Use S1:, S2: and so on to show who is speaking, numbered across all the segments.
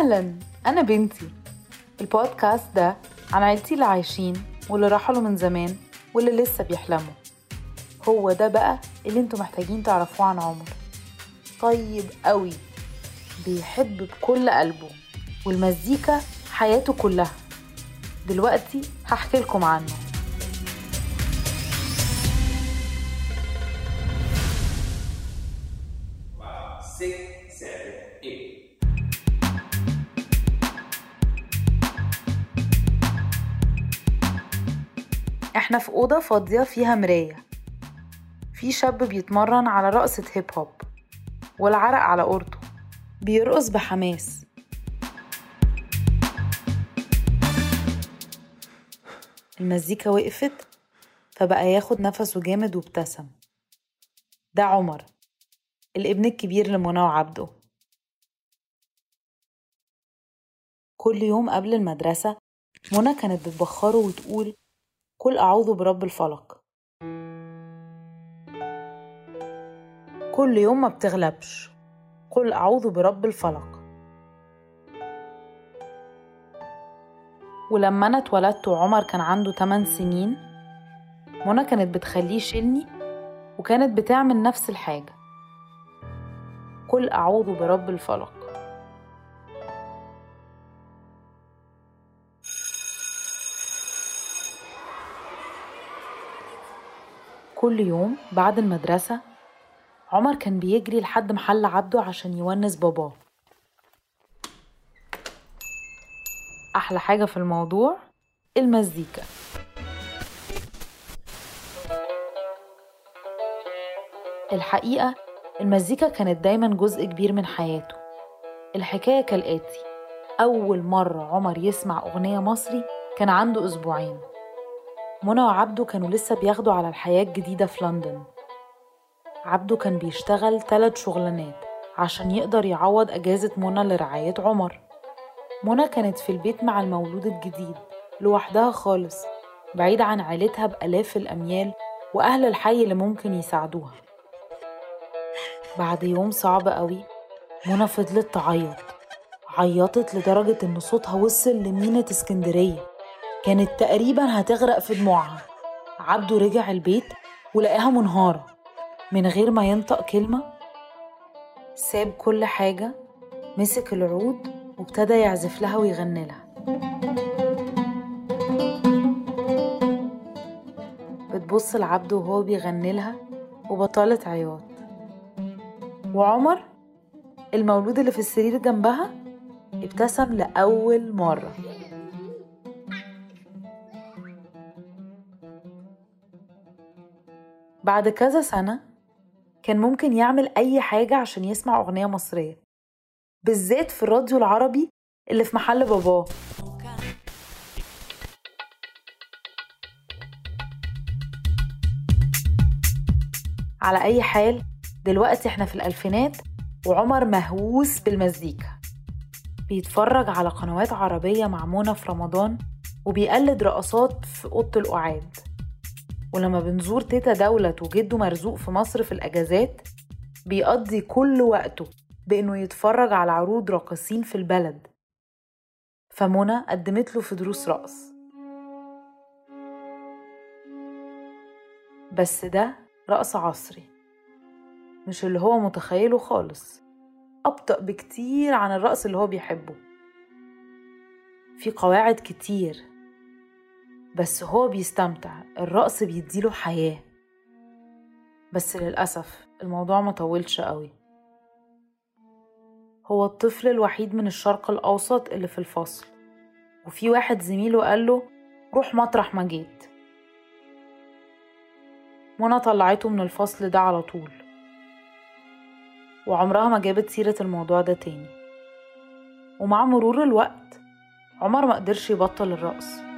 S1: أهلا أنا بنتي. البودكاست ده عن عيلتي اللي عايشين واللي رحلوا من زمان واللي لسه بيحلموا. هو ده بقى اللي أنتوا محتاجين تعرفوه عن عمر. طيب قوي. بيحب بكل قلبه والمزيكا حياته كلها. دلوقتي هحكي لكم عنه. إحنا في أوضة فاضية فيها مراية. في شاب بيتمرن على رقصة هيب هوب والعرق على قورته بيرقص بحماس. المزيكا وقفت فبقى ياخد نفسه جامد وابتسم. ده عمر الابن الكبير لمنى وعبده. كل يوم قبل المدرسة منى كانت بتبخره وتقول قل أعوذ برب الفلق. كل يوم ما بتغلبش. قل أعوذ برب الفلق. ولما أنا اتولدت وعمر كان عنده 8 سنين منى كانت بتخليه يشيلني وكانت بتعمل نفس الحاجة. قل أعوذ برب الفلق. كل يوم بعد المدرسة عمر كان بيجري لحد محل عبده عشان يونس باباه. أحلى حاجة في الموضوع المزيكا. الحقيقة المزيكا كانت دايما جزء كبير من حياته. الحكاية كالآتي أول مرة عمر يسمع أغنية مصري كان عنده أسبوعين. منى وعبده كانوا لسه بياخدوا على الحياة الجديدة في لندن. عبده كان بيشتغل تلات شغلانات عشان يقدر يعوض أجازة منى لرعاية عمر. منى كانت في البيت مع المولود الجديد لوحدها خالص بعيد عن عيلتها بآلاف الأميال وأهل الحي اللي ممكن يساعدوها. بعد يوم صعب قوي منى فضلت تعيط عيطت لدرجة إن صوتها وصل لمينة اسكندرية. كانت تقريبا هتغرق في دموعها. عبده رجع البيت ولقاها منهارة من غير ما ينطق كلمة. ساب كل حاجة مسك العود وابتدى يعزف لها ويغني لها. بتبص لعبده وهو بيغني لها وبطلت عياط. وعمر المولود اللي في السرير جنبها ابتسم لأول مرة. بعد كذا سنة كان ممكن يعمل أي حاجة عشان يسمع أغنية مصرية بالذات في الراديو العربي اللي في محل باباه. على أي حال دلوقتي إحنا في الألفينات وعمر مهووس بالمزيكا. بيتفرج على قنوات عربية مع في رمضان وبيقلد رقصات في أوضة القعاد. ولما بنزور تيتا دولت وجده مرزوق في مصر في الأجازات بيقضي كل وقته بإنه يتفرج على عروض راقصين في البلد. فمنى قدمت له في دروس رقص. بس ده رقص عصري مش اللي هو متخيله خالص. أبطأ بكتير عن الرقص اللي هو بيحبه. في قواعد كتير بس هو بيستمتع الرقص بيديله حياة. بس للأسف الموضوع مطولش قوي. هو الطفل الوحيد من الشرق الأوسط اللي في الفصل وفي واحد زميله قاله روح مطرح ما جيت منى طلعته من الفصل ده على طول. وعمرها ما جابت سيرة الموضوع ده تاني. ومع مرور الوقت عمر ما قدرش يبطل الرقص.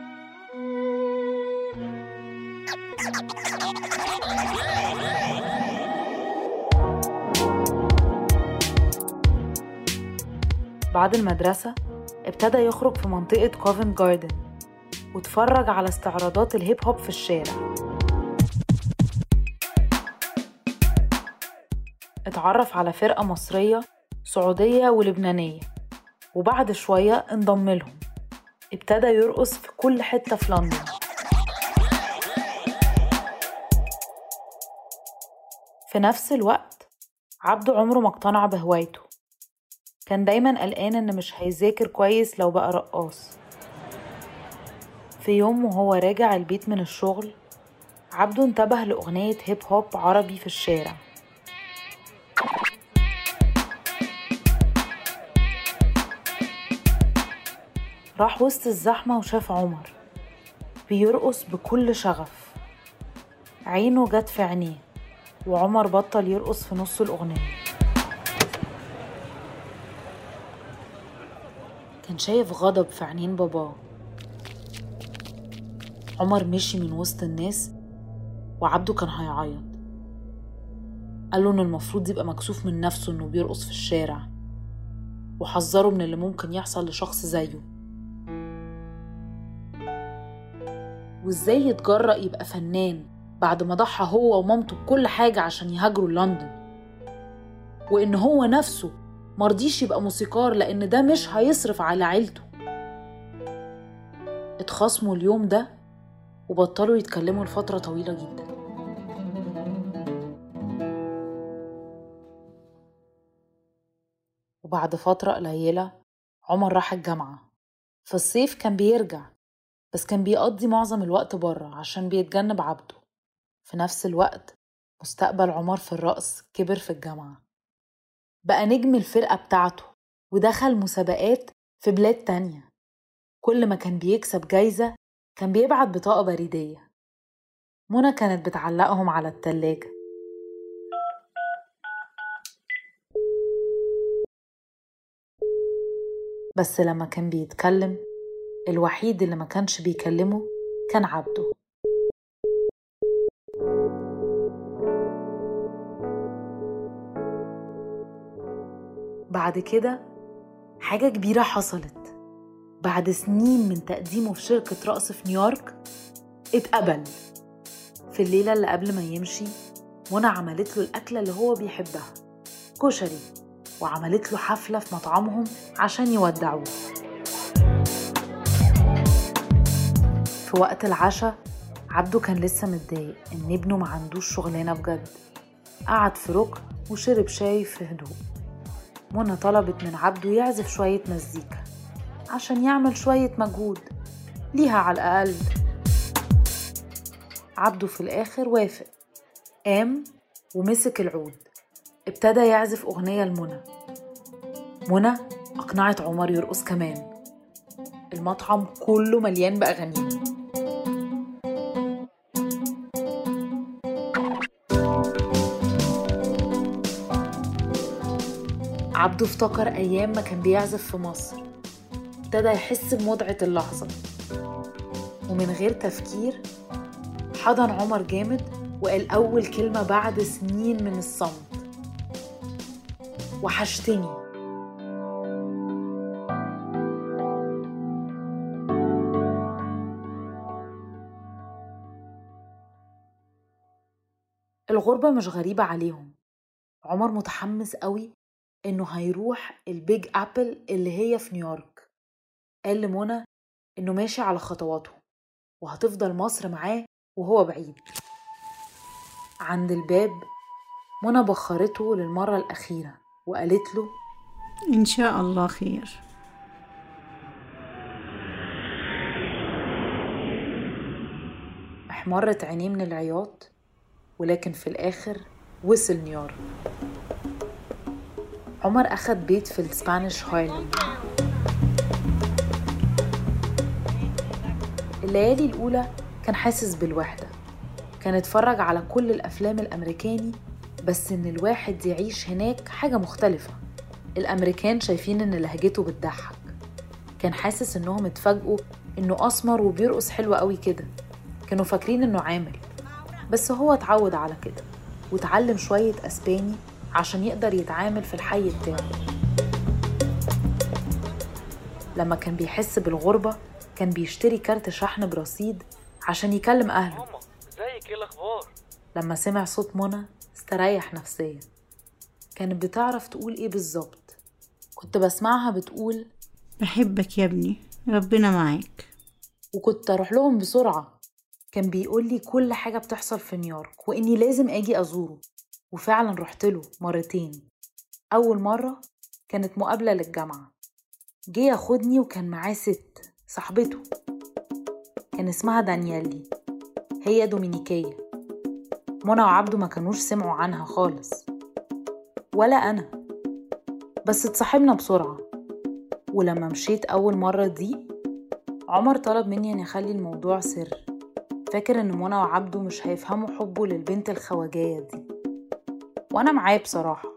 S1: بعد المدرسة ابتدى يخرج في منطقة كوفنت جاردن واتفرج على استعراضات الهيب هوب في الشارع. اتعرف على فرقة مصرية سعودية ولبنانية وبعد شوية انضم لهم. ابتدى يرقص في كل حتة في لندن. في نفس الوقت عبده عمره ما اقتنع بهوايته. كان دايما قلقان إن مش هيذاكر كويس لو بقى رقاص. في يوم وهو راجع البيت من الشغل عبده انتبه لأغنية هيب هوب عربي في الشارع. راح وسط الزحمة وشاف عمر بيرقص بكل شغف. عينه جت في عينيه وعمر بطل يرقص في نص الأغنية. كان شايف غضب في عينين باباه. عمر مشي من وسط الناس وعبده كان هيعيط. قال له إن المفروض يبقى مكسوف من نفسه إنه بيرقص في الشارع. وحذره من اللي ممكن يحصل لشخص زيه. وإزاي يتجرأ يبقى فنان بعد ما ضحى هو ومامته بكل حاجة عشان يهاجروا لندن؟ وإن هو نفسه مرضيش يبقى موسيقار لأن ده مش هيصرف على عيلته. اتخاصموا اليوم ده وبطلوا يتكلموا لفترة طويلة جدا. وبعد فترة قليلة عمر راح الجامعة. في الصيف كان بيرجع بس كان بيقضي معظم الوقت بره عشان بيتجنب عبده. في نفس الوقت مستقبل عمر في الرقص كبر في الجامعة. بقى نجم الفرقة بتاعته ودخل مسابقات في بلاد تانية. كل ما كان بيكسب جايزة كان بيبعت بطاقة بريدية. منى كانت بتعلقهم على التلاجة. بس لما كان بيتكلم الوحيد اللي ما كانش بيكلمه كان عبده. بعد كده حاجة كبيرة حصلت. بعد سنين من تقديمه في شركة رقص في نيويورك اتقبل. في الليلة اللي قبل ما يمشي منى عملت له الأكلة اللي هو بيحبها كشري وعملت له حفلة في مطعمهم عشان يودعوه. في وقت العشاء عبده كان لسه متضايق إن ابنه ما عندوش شغلانة بجد. قعد في ركن وشرب شاي في هدوء. منى طلبت من عبده يعزف شوية مزيكا عشان يعمل شوية مجهود ليها على الأقل. عبده في الآخر وافق قام ومسك العود. ابتدى يعزف أغنية لمنى. منى أقنعت عمر يرقص كمان. المطعم كله مليان بأغانيه. عبده افتكر أيام ما كان بيعزف في مصر. ابتدى يحس بمتعة اللحظة. ومن غير تفكير حضن عمر جامد وقال أول كلمة بعد سنين من الصمت. وحشتني. الغربة مش غريبة عليهم. عمر متحمس قوي إنه هيروح البيج أبل اللي هي في نيويورك. قال لمنى إنه ماشي على خطواته وهتفضل مصر معاه وهو بعيد. عند الباب منى بخرته للمرة الأخيرة وقالت له
S2: إن شاء الله خير.
S1: احمرت عينيه من العياط ولكن في الآخر وصل نيويورك. عمر أخد بيت في ال Spanish Harlem الليالي الأولى كان حاسس بالوحدة. كان اتفرج على كل الأفلام الأمريكاني بس إن الواحد يعيش هناك حاجة مختلفة. الأمريكان شايفين إن لهجته بتضحك. كان حاسس إنهم اتفاجئوا إنه أسمر وبيرقص حلو قوي كده. كانوا فاكرين إنه عامل. بس هو اتعود على كده واتعلم شوية أسباني عشان يقدر يتعامل في الحي بتاعه لما كان بيحس بالغربة كان بيشتري كارت شحن برصيد عشان يكلم أهله.
S3: ماما ازيك إيه الأخبار؟
S1: لما سمع صوت منى استريح نفسيا. كانت بتعرف تقول إيه بالظبط. كنت بسمعها بتقول
S2: بحبك يا ابني ربنا معاك.
S1: وكنت أروح لهم بسرعة. كان بيقول لي كل حاجة بتحصل في نيويورك وإني لازم أجي أزوره. وفعلا رحت له مرتين. أول مرة كانت مقابلة للجامعة. جه ياخدني وكان معاه ست صاحبته. كان اسمها دانيالي. هي دومينيكية. منى وعبده ما كانوش سمعوا عنها خالص. ولا أنا. بس اتصاحبنا بسرعة. ولما مشيت أول مرة دي عمر طلب مني أن أخلي الموضوع سر. فاكر إن منى وعبده مش هيفهموا حبه للبنت الخواجية دي. وأنا معاه بصراحة.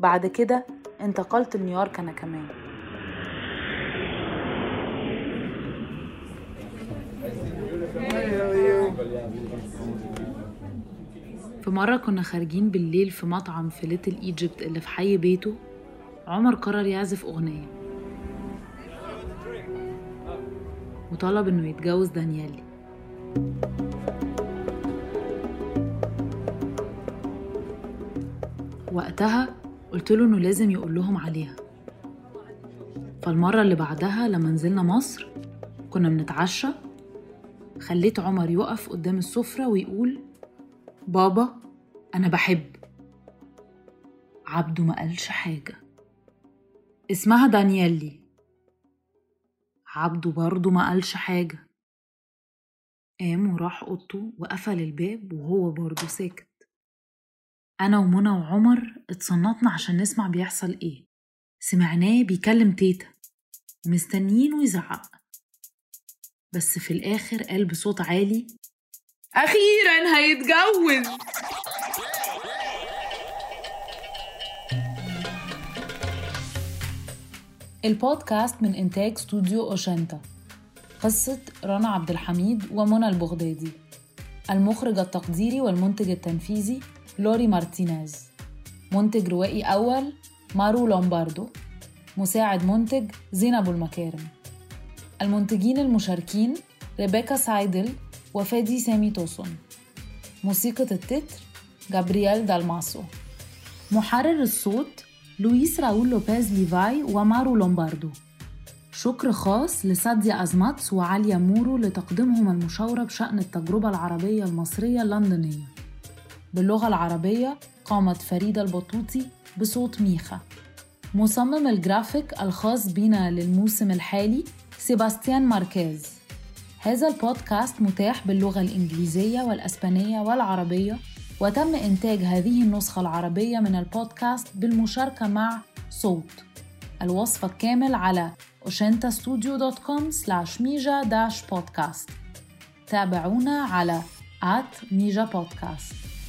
S1: بعد كده انتقلت لنيويورك أنا كمان. في مرة كنا خارجين بالليل في مطعم في ليتل ايجيبت اللي في حي بيته عمر قرر يعزف أغنية. وطلب إنه يتجوز دانيالي وقتها قلت له إنه لازم يقول لهم عليها. فالمرة اللي بعدها لما نزلنا مصر كنا بنتعشى خليت عمر يقف قدام السفرة ويقول بابا أنا بحب. عبده ما قالش حاجة. اسمها دانيالي عبده برضه ما قالش حاجة. قام وراح أوضته وقفل الباب وهو برضه ساكت. أنا ومنى وعمر اتصنطنا عشان نسمع بيحصل إيه. سمعناه بيكلم تيتا ومستنيينه يزعق. بس في الآخر قال بصوت عالي أخيرا هيتجوز! البودكاست من إنتاج استوديو Ochenta قصة رنا عبد الحميد ومنى البغدادي. المخرج التقديري والمنتج التنفيذي لوري مارتينيز. منتج روائي أول مارو لومباردو. مساعد منتج زينب المكارم. المنتجين المشاركين ريبيكا سايدل وفادي سامي توسون موسيقى التتر جابرييل دالماسو. محرر الصوت لويس راول لوبيز ليفاي ومارو لومباردو. شكر خاص لساديا أزماتس وعاليا مورو لتقديمهم المشاورة بشأن التجربة العربية المصرية اللندنية. باللغة العربية قامت فريدة البطوطي بصوت ميخا مصمم الجرافيك الخاص بنا للموسم الحالي سيباستيان ماركيز. هذا البودكاست متاح باللغة الإنجليزية والأسبانية والعربية وتم إنتاج هذه النسخة العربية من البودكاست بالمشاركة مع صوت. الوصف الكامل على oshentastudio.com slash mija-podcast تابعونا على at mija podcast.